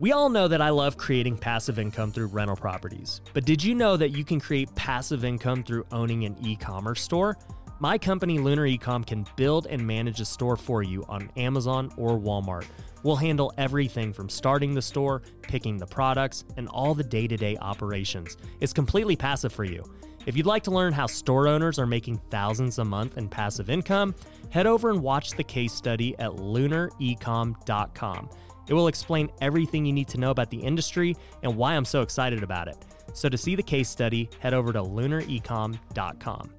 We all know that I love creating passive income through rental properties, but did you know that you can create passive income through owning an e commerce store? My company, Lunar Ecom, can build and manage a store for you on Amazon or Walmart. We'll handle everything from starting the store, picking the products, and all the day to day operations. It's completely passive for you. If you'd like to learn how store owners are making thousands a month in passive income, head over and watch the case study at lunarecom.com. It will explain everything you need to know about the industry and why I'm so excited about it. So to see the case study, head over to lunarecom.com.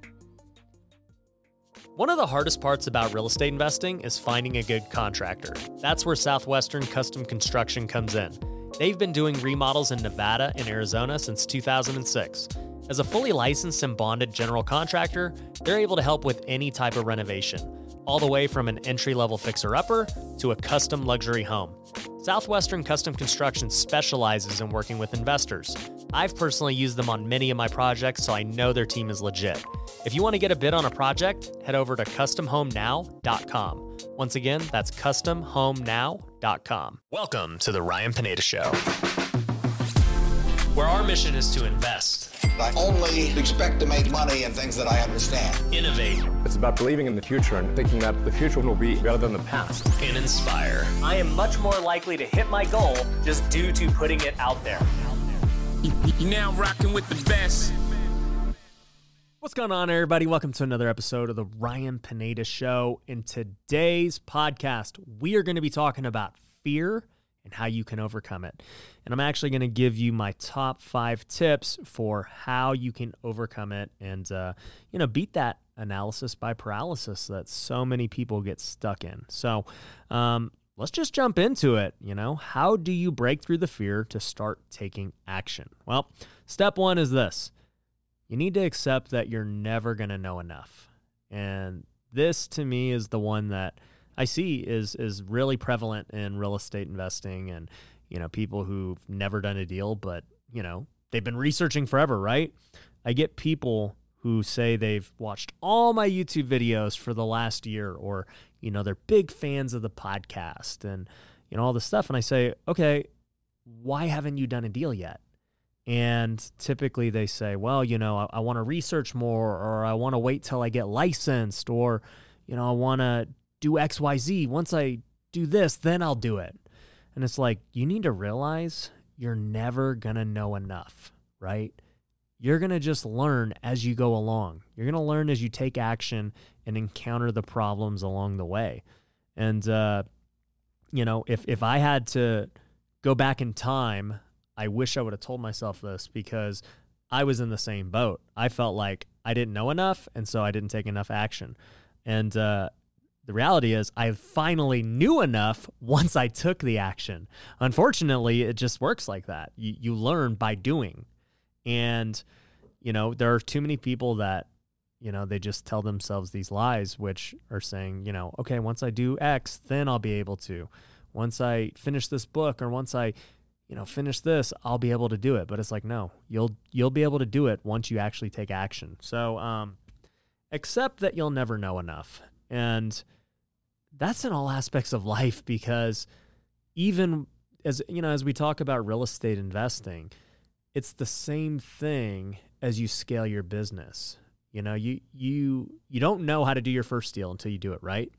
One of the hardest parts about real estate investing is finding a good contractor. That's where Southwestern Custom Construction comes in. They've been doing remodels in Nevada and Arizona since 2006. As a fully licensed and bonded general contractor, they're able to help with any type of renovation, all the way from an entry level fixer upper to a custom luxury home. Southwestern Custom Construction specializes in working with investors. I've personally used them on many of my projects, so I know their team is legit. If you want to get a bid on a project, head over to customhomenow.com. Once again, that's customhomenow.com. Welcome to the Ryan Pineda Show, where our mission is to invest, I only expect to make money in things that I understand. innovate, It's about believing in the future and thinking that the future will be better than the past. and inspire. I am much more likely to hit my goal just due to putting it out there. You're now rocking with the best. What's going on, everybody? Welcome to another episode of the Ryan Pineda Show. In today's podcast, we are going to be talking about fear and how you can overcome it. And I'm actually going to give you my top five tips for how you can overcome it and, uh, you know, beat that analysis by paralysis that so many people get stuck in. So, um, let's just jump into it. You know, how do you break through the fear to start taking action? Well, step one is this you need to accept that you're never going to know enough. And this to me is the one that I see is is really prevalent in real estate investing and you know people who've never done a deal but you know they've been researching forever, right? I get people who say they've watched all my YouTube videos for the last year or you know they're big fans of the podcast and you know all this stuff and I say, "Okay, why haven't you done a deal yet?" And typically they say, well, you know, I, I want to research more, or I want to wait till I get licensed, or, you know, I want to do XYZ. Once I do this, then I'll do it. And it's like, you need to realize you're never going to know enough, right? You're going to just learn as you go along. You're going to learn as you take action and encounter the problems along the way. And, uh, you know, if, if I had to go back in time, I wish I would have told myself this because I was in the same boat. I felt like I didn't know enough, and so I didn't take enough action. And uh, the reality is, I finally knew enough once I took the action. Unfortunately, it just works like that. You, you learn by doing. And, you know, there are too many people that, you know, they just tell themselves these lies, which are saying, you know, okay, once I do X, then I'll be able to. Once I finish this book or once I you know, finish this, I'll be able to do it. But it's like, no, you'll you'll be able to do it once you actually take action. So, um, accept that you'll never know enough, and that's in all aspects of life because even as you know, as we talk about real estate investing, it's the same thing as you scale your business. You know, you you you don't know how to do your first deal until you do it right.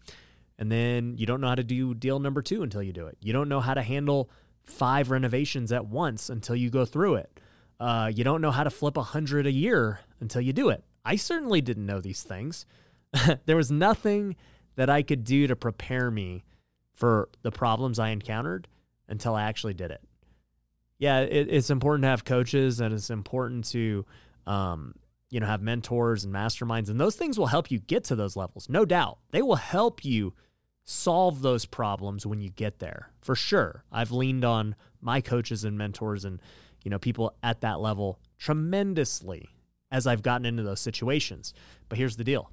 And then you don't know how to do deal number 2 until you do it. You don't know how to handle five renovations at once until you go through it. Uh, you don't know how to flip a hundred a year until you do it. I certainly didn't know these things. there was nothing that I could do to prepare me for the problems I encountered until I actually did it. Yeah, it, it's important to have coaches and it's important to, um, you know, have mentors and masterminds, and those things will help you get to those levels, no doubt. They will help you solve those problems when you get there for sure i've leaned on my coaches and mentors and you know people at that level tremendously as i've gotten into those situations but here's the deal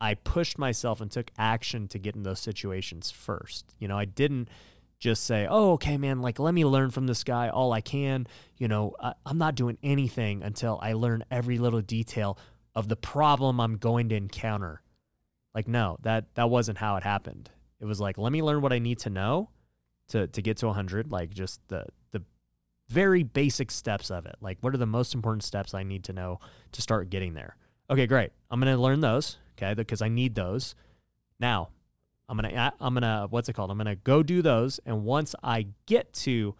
i pushed myself and took action to get in those situations first you know i didn't just say oh okay man like let me learn from this guy all i can you know I, i'm not doing anything until i learn every little detail of the problem i'm going to encounter like no, that that wasn't how it happened. It was like let me learn what I need to know to to get to 100, like just the the very basic steps of it. Like what are the most important steps I need to know to start getting there? Okay, great. I'm going to learn those, okay? Because I need those. Now, I'm going to I'm going to what's it called? I'm going to go do those and once I get to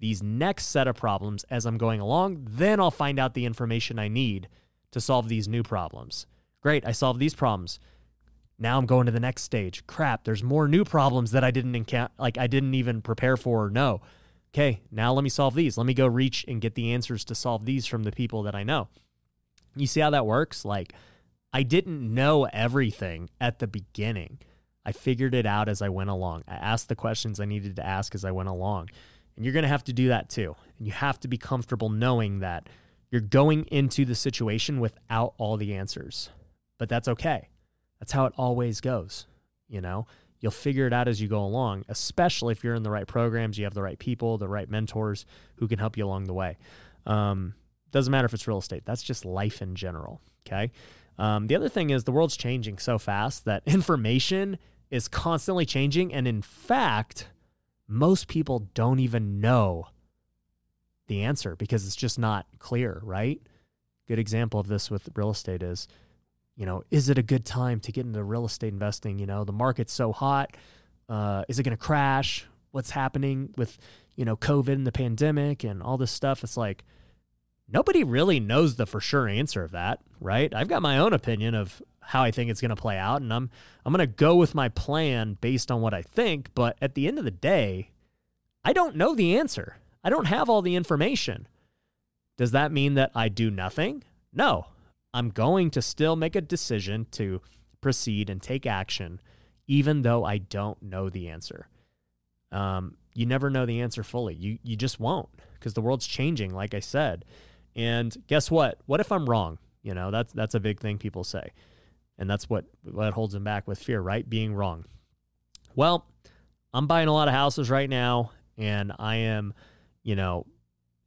these next set of problems as I'm going along, then I'll find out the information I need to solve these new problems. Great, I solved these problems. Now I'm going to the next stage. Crap, there's more new problems that I didn't encounter, like I didn't even prepare for or know. Okay, now let me solve these. Let me go reach and get the answers to solve these from the people that I know. You see how that works? Like, I didn't know everything at the beginning. I figured it out as I went along. I asked the questions I needed to ask as I went along. And you're going to have to do that too. And you have to be comfortable knowing that you're going into the situation without all the answers. But that's okay. That's how it always goes. You know, you'll figure it out as you go along, especially if you're in the right programs, you have the right people, the right mentors who can help you along the way. Um, doesn't matter if it's real estate, that's just life in general. Okay. Um, the other thing is the world's changing so fast that information is constantly changing. And in fact, most people don't even know the answer because it's just not clear, right? Good example of this with real estate is, you know, is it a good time to get into real estate investing? You know, the market's so hot. Uh, is it going to crash? What's happening with, you know, COVID and the pandemic and all this stuff? It's like, nobody really knows the for sure answer of that, right? I've got my own opinion of how I think it's going to play out and I'm I'm going to go with my plan based on what I think, but at the end of the day, I don't know the answer. I don't have all the information. Does that mean that I do nothing? No. I'm going to still make a decision to proceed and take action even though I don't know the answer. Um, you never know the answer fully. You you just won't because the world's changing, like I said. And guess what? What if I'm wrong? You know, that's that's a big thing people say. And that's what what holds them back with fear, right? Being wrong. Well, I'm buying a lot of houses right now and I am, you know,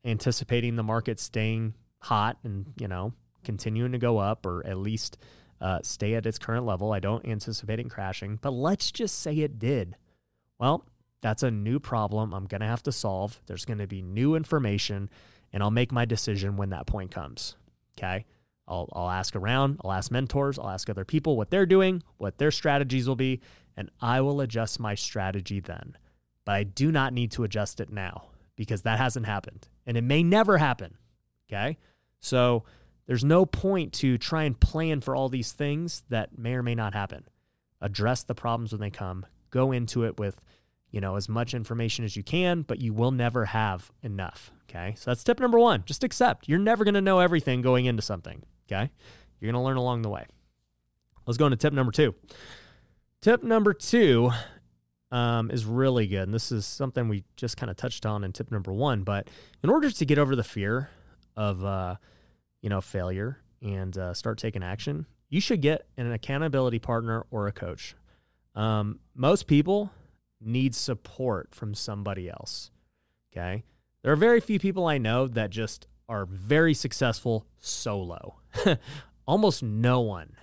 anticipating the market staying hot and, you know, continuing to go up or at least uh, stay at its current level. I don't anticipate it crashing, but let's just say it did. Well, that's a new problem I'm going to have to solve. There's going to be new information, and I'll make my decision when that point comes. Okay. I'll, I'll ask around, I'll ask mentors, I'll ask other people what they're doing, what their strategies will be, and I will adjust my strategy then. But I do not need to adjust it now because that hasn't happened and it may never happen. Okay. So there's no point to try and plan for all these things that may or may not happen. Address the problems when they come, go into it with you know, as much information as you can, but you will never have enough. Okay. So that's tip number one. Just accept. You're never going to know everything going into something. Okay. You're going to learn along the way. Let's go into tip number two. Tip number two um, is really good. And this is something we just kind of touched on in tip number one. But in order to get over the fear of, uh, you know, failure and uh, start taking action, you should get an accountability partner or a coach. Um, most people, needs support from somebody else. Okay. There are very few people I know that just are very successful solo. Almost no one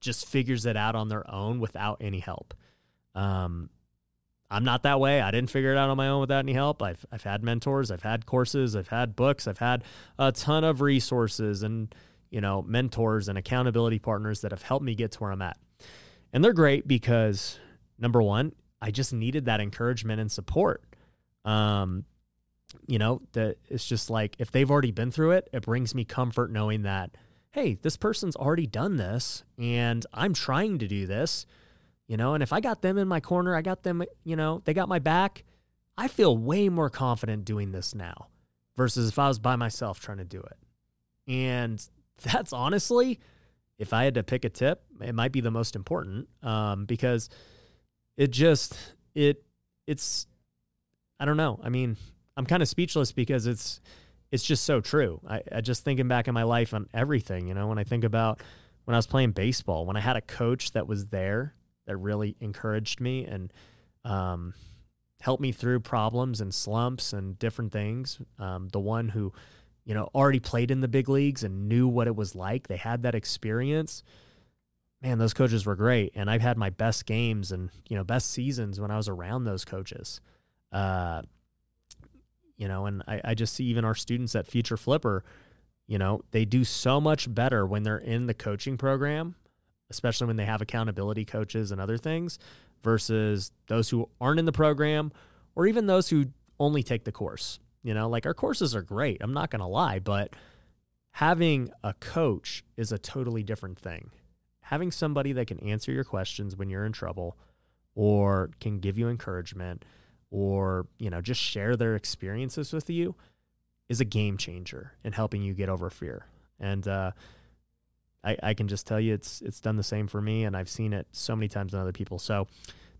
just figures it out on their own without any help. Um, I'm not that way. I didn't figure it out on my own without any help. I've I've had mentors, I've had courses, I've had books, I've had a ton of resources and you know mentors and accountability partners that have helped me get to where I'm at. And they're great because number one, I just needed that encouragement and support. Um, you know, that it's just like if they've already been through it, it brings me comfort knowing that, hey, this person's already done this and I'm trying to do this, you know, and if I got them in my corner, I got them, you know, they got my back, I feel way more confident doing this now versus if I was by myself trying to do it. And that's honestly, if I had to pick a tip, it might be the most important um, because it just it it's I don't know. I mean, I'm kind of speechless because it's it's just so true. I, I just thinking back in my life on everything, you know, when I think about when I was playing baseball, when I had a coach that was there that really encouraged me and um, helped me through problems and slumps and different things. Um, the one who, you know, already played in the big leagues and knew what it was like. They had that experience man, those coaches were great. And I've had my best games and, you know, best seasons when I was around those coaches. Uh, you know, and I, I just see even our students at Future Flipper, you know, they do so much better when they're in the coaching program, especially when they have accountability coaches and other things, versus those who aren't in the program or even those who only take the course. You know, like our courses are great. I'm not going to lie, but having a coach is a totally different thing. Having somebody that can answer your questions when you're in trouble or can give you encouragement or, you know, just share their experiences with you is a game changer in helping you get over fear. And uh, I, I can just tell you it's it's done the same for me and I've seen it so many times in other people. So,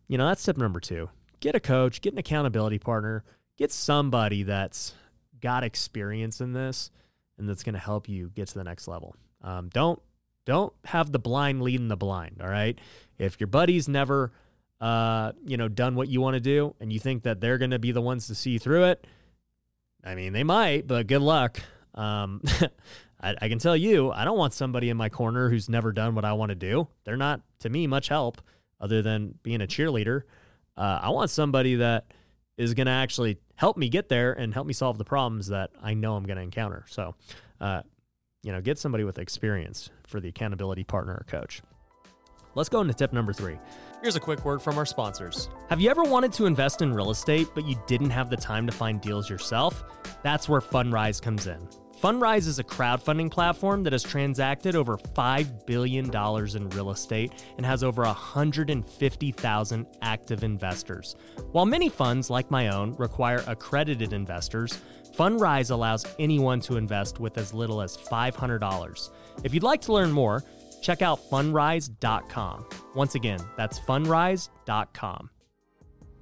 you know, that's tip number two. Get a coach, get an accountability partner, get somebody that's got experience in this and that's going to help you get to the next level. Um, don't don't have the blind leading the blind. All right, if your buddy's never uh, you know done what you want to do, and you think that they're going to be the ones to see through it, I mean they might, but good luck. Um, I, I can tell you, I don't want somebody in my corner who's never done what I want to do. They're not to me much help other than being a cheerleader. Uh, I want somebody that is going to actually help me get there and help me solve the problems that I know I'm going to encounter. So, uh, you know, get somebody with experience for the accountability partner or coach. Let's go into tip number three. Here's a quick word from our sponsors. Have you ever wanted to invest in real estate, but you didn't have the time to find deals yourself? That's where Fundrise comes in. Fundrise is a crowdfunding platform that has transacted over $5 billion in real estate and has over 150,000 active investors. While many funds, like my own, require accredited investors, Fundrise allows anyone to invest with as little as $500. If you'd like to learn more, check out fundrise.com. Once again, that's fundrise.com.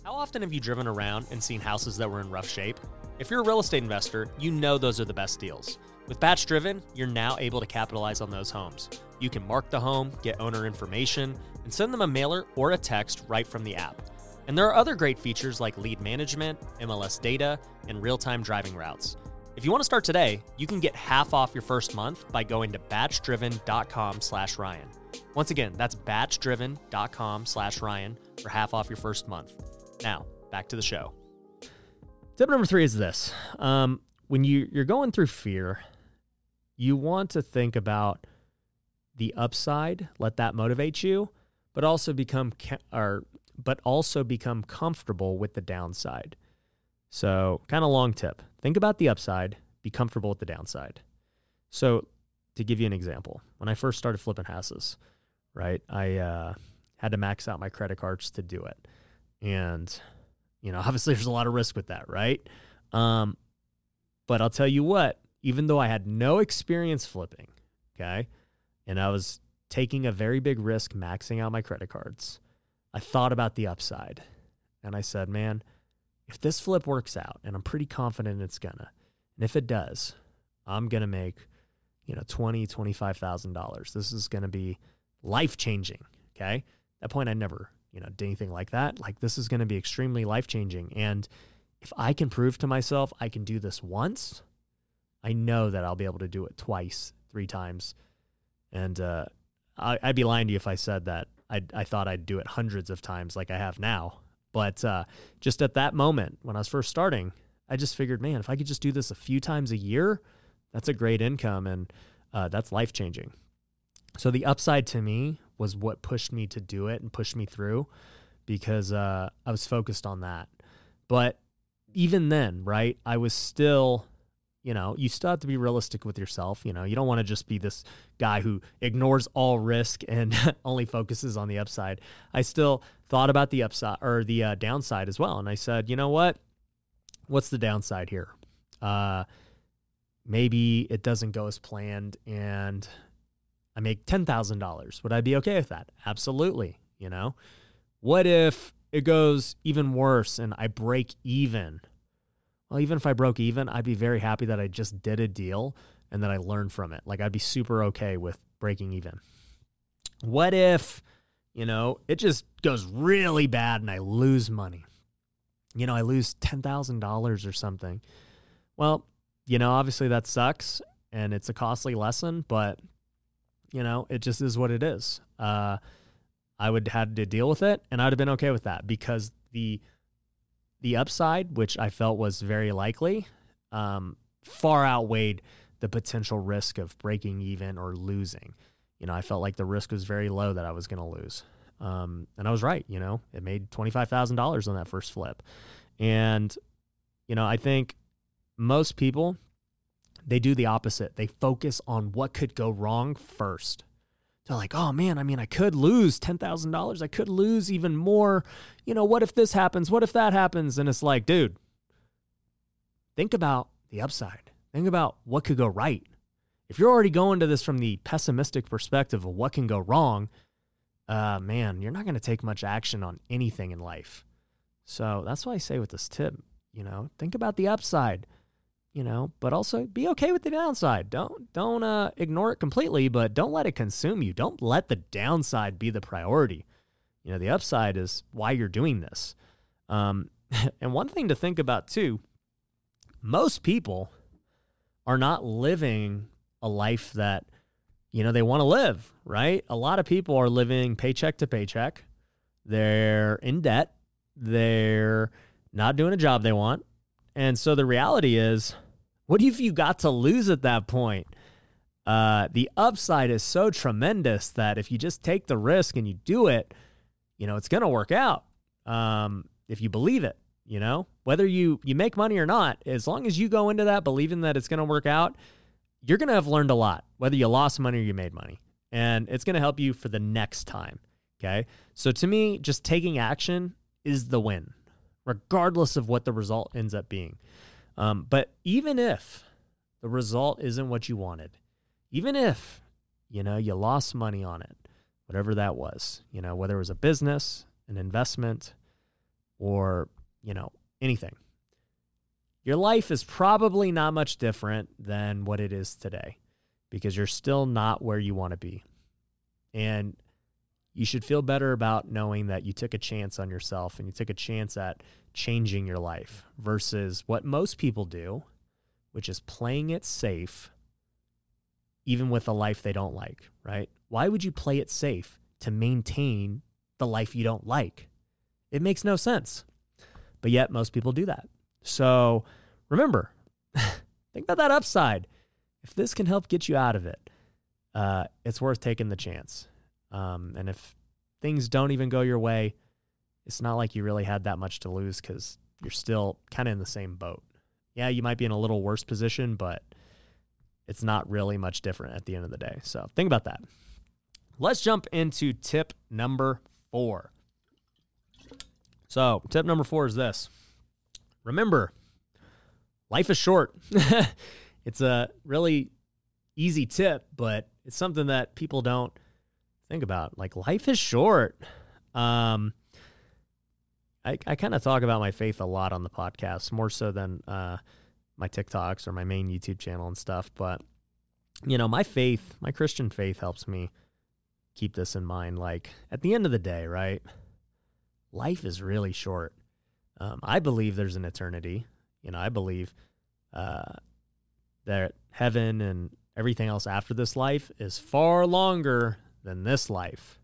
How often have you driven around and seen houses that were in rough shape? If you're a real estate investor, you know those are the best deals. With Batch Driven, you're now able to capitalize on those homes. You can mark the home, get owner information, and send them a mailer or a text right from the app. And there are other great features like lead management, MLS data, and real time driving routes. If you want to start today, you can get half off your first month by going to batchdriven.com slash Ryan. Once again, that's batchdriven.com slash Ryan for half off your first month. Now, back to the show. Tip number three is this. Um, when you, you're going through fear, you want to think about the upside, let that motivate you, but also become or but also become comfortable with the downside. So, kind of long tip. Think about the upside, be comfortable with the downside. So, to give you an example, when I first started flipping houses, right, I uh, had to max out my credit cards to do it. And, you know, obviously there's a lot of risk with that, right? Um, but I'll tell you what, even though I had no experience flipping, okay, and I was taking a very big risk maxing out my credit cards, I thought about the upside. And I said, man, if this flip works out, and I'm pretty confident it's gonna, and if it does, I'm gonna make, you know, twenty, twenty-five thousand dollars. This is gonna be life changing. Okay. At that point I never, you know, anything like that. Like this is gonna be extremely life changing. And if I can prove to myself I can do this once, I know that I'll be able to do it twice, three times. And uh, I, would be lying to you if I said that I, I thought I'd do it hundreds of times like I have now. But uh, just at that moment when I was first starting, I just figured, man, if I could just do this a few times a year, that's a great income and uh, that's life changing. So the upside to me was what pushed me to do it and pushed me through because uh, I was focused on that. But even then, right, I was still you know, you still have to be realistic with yourself. You know, you don't want to just be this guy who ignores all risk and only focuses on the upside. I still thought about the upside or the uh, downside as well. And I said, you know what? What's the downside here? Uh, maybe it doesn't go as planned and I make $10,000. Would I be okay with that? Absolutely. You know, what if it goes even worse and I break even? well, even if I broke even, I'd be very happy that I just did a deal and that I learned from it. Like I'd be super okay with breaking even. What if, you know, it just goes really bad and I lose money? You know, I lose $10,000 or something. Well, you know, obviously that sucks and it's a costly lesson, but you know, it just is what it is. Uh, I would have had to deal with it and I'd have been okay with that because the the upside, which I felt was very likely, um, far outweighed the potential risk of breaking even or losing. You know, I felt like the risk was very low that I was going to lose. Um, and I was right. You know, it made $25,000 on that first flip. And, you know, I think most people, they do the opposite. They focus on what could go wrong first. They're like, oh man, I mean, I could lose $10,000. I could lose even more. You know, what if this happens? What if that happens? And it's like, dude, think about the upside. Think about what could go right. If you're already going to this from the pessimistic perspective of what can go wrong, uh, man, you're not going to take much action on anything in life. So that's why I say with this tip, you know, think about the upside, you know, but also be okay with the downside. Don't don't uh, ignore it completely, but don't let it consume you. Don't let the downside be the priority. You know, the upside is why you're doing this. Um, and one thing to think about too, most people are not living a life that you know they want to live, right? A lot of people are living paycheck to paycheck. They're in debt. They're not doing a job they want. And so the reality is, what have you got to lose at that point? Uh, the upside is so tremendous that if you just take the risk and you do it, you know, it's going to work out. Um, if you believe it, you know, whether you, you make money or not, as long as you go into that believing that it's going to work out, you're going to have learned a lot, whether you lost money or you made money. And it's going to help you for the next time. Okay. So to me, just taking action is the win, regardless of what the result ends up being. Um, but even if the result isn't what you wanted, even if, you know, you lost money on it, whatever that was, you know, whether it was a business, an investment, or, you know, anything, your life is probably not much different than what it is today because you're still not where you want to be. And you should feel better about knowing that you took a chance on yourself and you took a chance at changing your life versus what most people do, which is playing it safe, even with a life they don't like, right? Why would you play it safe to maintain the life you don't like? It makes no sense. But yet, most people do that. So remember, think about that upside. If this can help get you out of it, uh, it's worth taking the chance. Um, and if things don't even go your way, it's not like you really had that much to lose because you're still kind of in the same boat. Yeah, you might be in a little worse position, but it's not really much different at the end of the day. So think about that. Let's jump into tip number four. So, tip number four is this remember, life is short. it's a really easy tip, but it's something that people don't think about. Like life is short. Um, I, I kind of talk about my faith a lot on the podcast, more so than uh, my TikToks or my main YouTube channel and stuff. But you know, my faith, my Christian faith, helps me keep this in mind. Like at the end of the day, right? Life is really short. Um, I believe there's an eternity. You know, I believe uh, that heaven and everything else after this life is far longer than this life.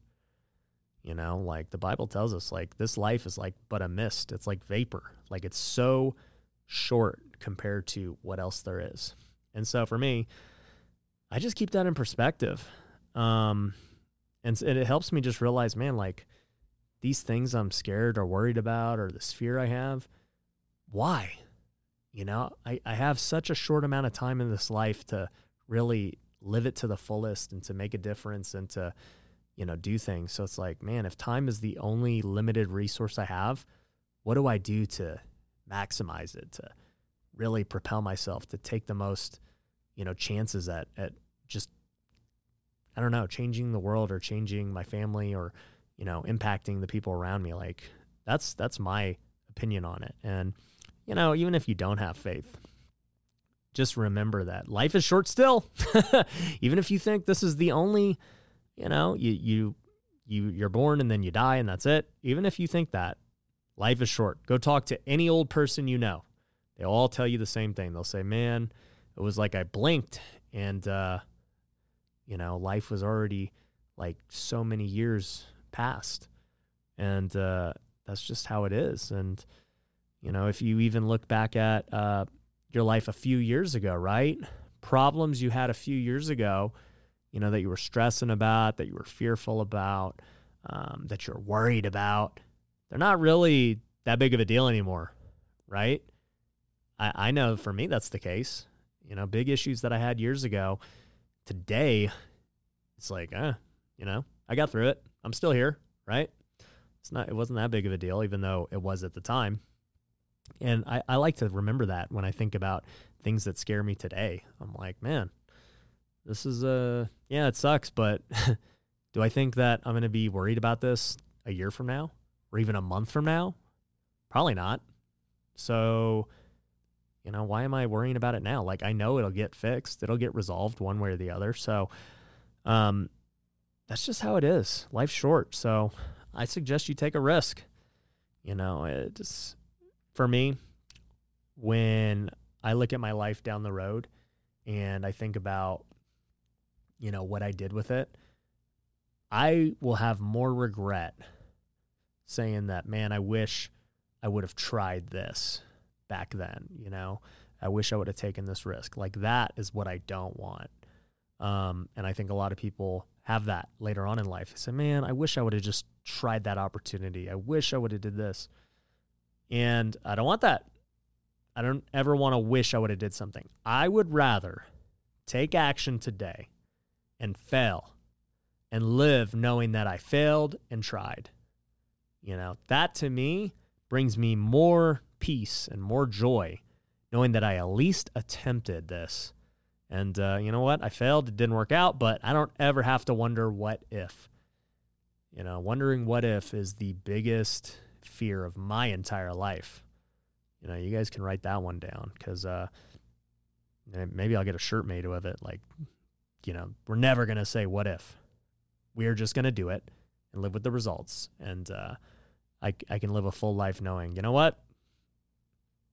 You know, like the Bible tells us, like this life is like but a mist. It's like vapor. Like it's so short compared to what else there is. And so for me, I just keep that in perspective. Um, and, and it helps me just realize, man, like these things I'm scared or worried about or this fear I have, why? You know, I, I have such a short amount of time in this life to really live it to the fullest and to make a difference and to, you know, do things. So it's like, man, if time is the only limited resource I have, what do I do to maximize it, to really propel myself, to take the most, you know, chances at, at just, I don't know, changing the world or changing my family or, you know, impacting the people around me. Like that's, that's my opinion on it. And, you know, even if you don't have faith, just remember that life is short still. even if you think this is the only, you know, you you you you're born and then you die and that's it. Even if you think that, life is short. Go talk to any old person you know. They'll all tell you the same thing. They'll say, "Man, it was like I blinked and uh you know, life was already like so many years past." And uh that's just how it is and You know, if you even look back at uh, your life a few years ago, right? Problems you had a few years ago, you know, that you were stressing about, that you were fearful about, um, that you're worried about, they're not really that big of a deal anymore, right? I, I know for me that's the case. You know, big issues that I had years ago, today, it's like, uh, you know, I got through it. I'm still here, right? It's not it wasn't that big of a deal, even though it was at the time. And I, I like to remember that when I think about things that scare me today. I'm like, man, this is a uh, yeah, it sucks, but do I think that I'm gonna be worried about this a year from now? Or even a month from now? Probably not. So you know, why am I worrying about it now? Like I know it'll get fixed. It'll get resolved one way or the other. So um that's just how it is. Life's short. So I suggest you take a risk. You know, it just for me when I look at my life down the road and I think about you know what I did with it, I will have more regret saying that, man, I wish I would have tried this back then, you know. I wish I would have taken this risk. Like that is what I don't want. Um, and I think a lot of people have that later on in life. They say, man, I wish I would have just tried that opportunity. I wish I would have did this. And I don't want that. I don't ever want to wish I would have did something. I would rather take action today and fail and live knowing that I failed and tried. You know, that to me brings me more peace and more joy knowing that I at least attempted this. And uh, you know what? I failed. It didn't work out, but I don't ever have to wonder what if. You know, wondering what if is the biggest fear of my entire life. You know, you guys can write that one down because uh, maybe I'll get a shirt made of it. Like, you know, we're never going to say what if. We're just going to do it and live with the results. And uh, I, I can live a full life knowing, you know what?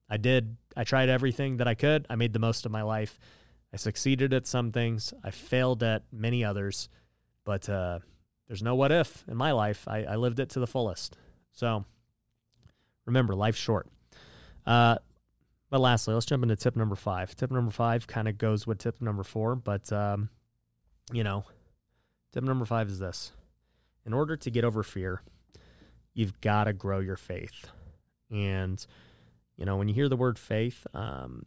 I did. I tried everything that I could. I made the most of my life. I succeeded at some things. I failed at many others, but uh, there's no what if in my life. I, I, lived it to the fullest. So remember, life's short. Uh, but lastly, let's jump into tip number five. Tip number five kind of goes with tip number four, but um, you know, tip number five is this: in order to get over fear, you've got to grow your faith. And you know, when you hear the word faith, um,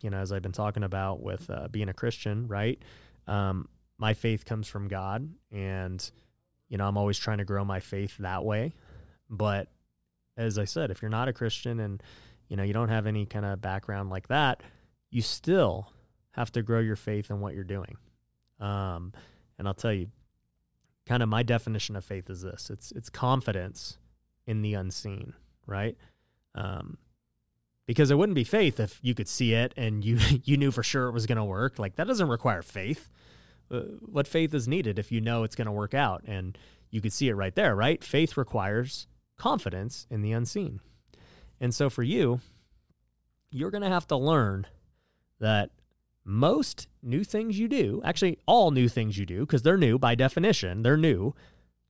you know, as I've been talking about with uh, being a Christian, right? Um, my faith comes from God, and you know, I'm always trying to grow my faith that way. But as I said, if you're not a Christian and you know you don't have any kind of background like that, you still have to grow your faith in what you're doing. Um, and I'll tell you, kind of my definition of faith is this: it's it's confidence in the unseen, right? Um, because it wouldn't be faith if you could see it and you you knew for sure it was going to work. Like that doesn't require faith. Uh, what faith is needed if you know it's going to work out and you could see it right there, right? Faith requires confidence in the unseen. And so for you, you're going to have to learn that most new things you do, actually all new things you do because they're new by definition, they're new,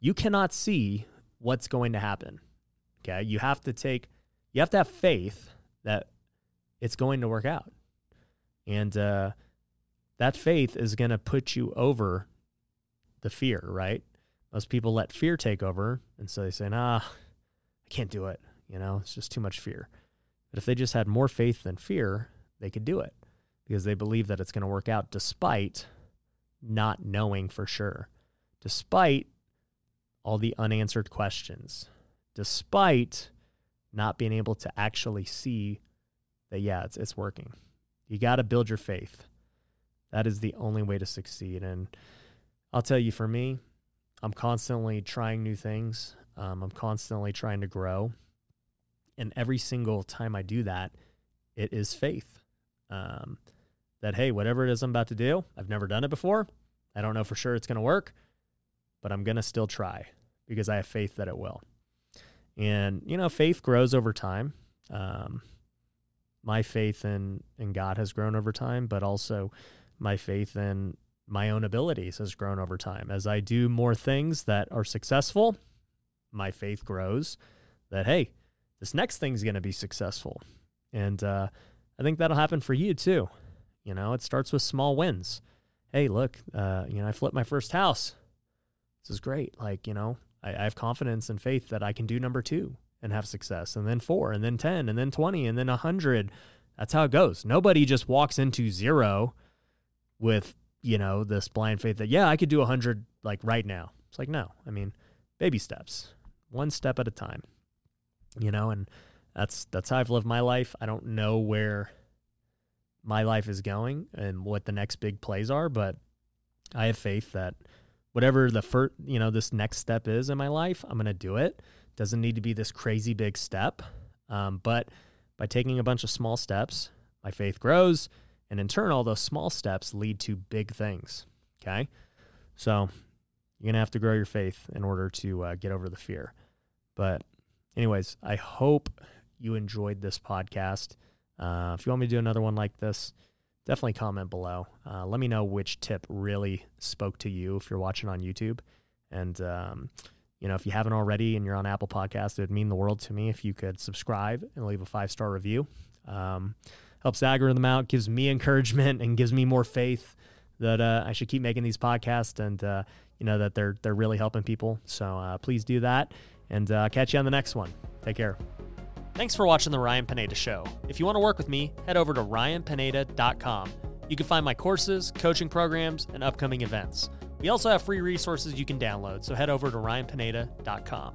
you cannot see what's going to happen. Okay? You have to take you have to have faith that it's going to work out. And uh, that faith is going to put you over the fear, right? Most people let fear take over. And so they say, nah, can't do it. You know, it's just too much fear. But if they just had more faith than fear, they could do it because they believe that it's going to work out despite not knowing for sure, despite all the unanswered questions, despite not being able to actually see that yeah, it's it's working. You got to build your faith. That is the only way to succeed. And I'll tell you, for me, I'm constantly trying new things. Um, I'm constantly trying to grow, and every single time I do that, it is faith. Um, that hey, whatever it is I'm about to do, I've never done it before. I don't know for sure it's going to work, but I'm going to still try because I have faith that it will. And, you know, faith grows over time. Um, my faith in, in God has grown over time, but also my faith in my own abilities has grown over time. As I do more things that are successful, my faith grows that, hey, this next thing's going to be successful. And uh, I think that'll happen for you too. You know, it starts with small wins. Hey, look, uh, you know, I flipped my first house. This is great. Like, you know, I, I have confidence and faith that I can do number two and have success, and then four, and then 10, and then 20, and then a 100. That's how it goes. Nobody just walks into zero with, you know, this blind faith that, yeah, I could do a 100 like right now. It's like, no, I mean, baby steps, one step at a time, you know, and that's, that's how I've lived my life. I don't know where my life is going and what the next big plays are, but I have faith that whatever the first, you know, this next step is in my life, I'm going to do it. Doesn't need to be this crazy big step. Um, but by taking a bunch of small steps, my faith grows. And in turn, all those small steps lead to big things. Okay. So you're going to have to grow your faith in order to uh, get over the fear. But, anyways, I hope you enjoyed this podcast. Uh, if you want me to do another one like this, definitely comment below. Uh, let me know which tip really spoke to you if you're watching on YouTube. And, um, you know, if you haven't already and you're on Apple Podcast, it would mean the world to me if you could subscribe and leave a five star review. Um, helps the algorithm out, gives me encouragement, and gives me more faith that uh, I should keep making these podcasts and, uh, you know, that they're, they're really helping people. So uh, please do that. And uh, catch you on the next one. Take care. Thanks for watching The Ryan Pineda Show. If you want to work with me, head over to ryanpineda.com. You can find my courses, coaching programs, and upcoming events. We also have free resources you can download, so head over to ryanpineda.com.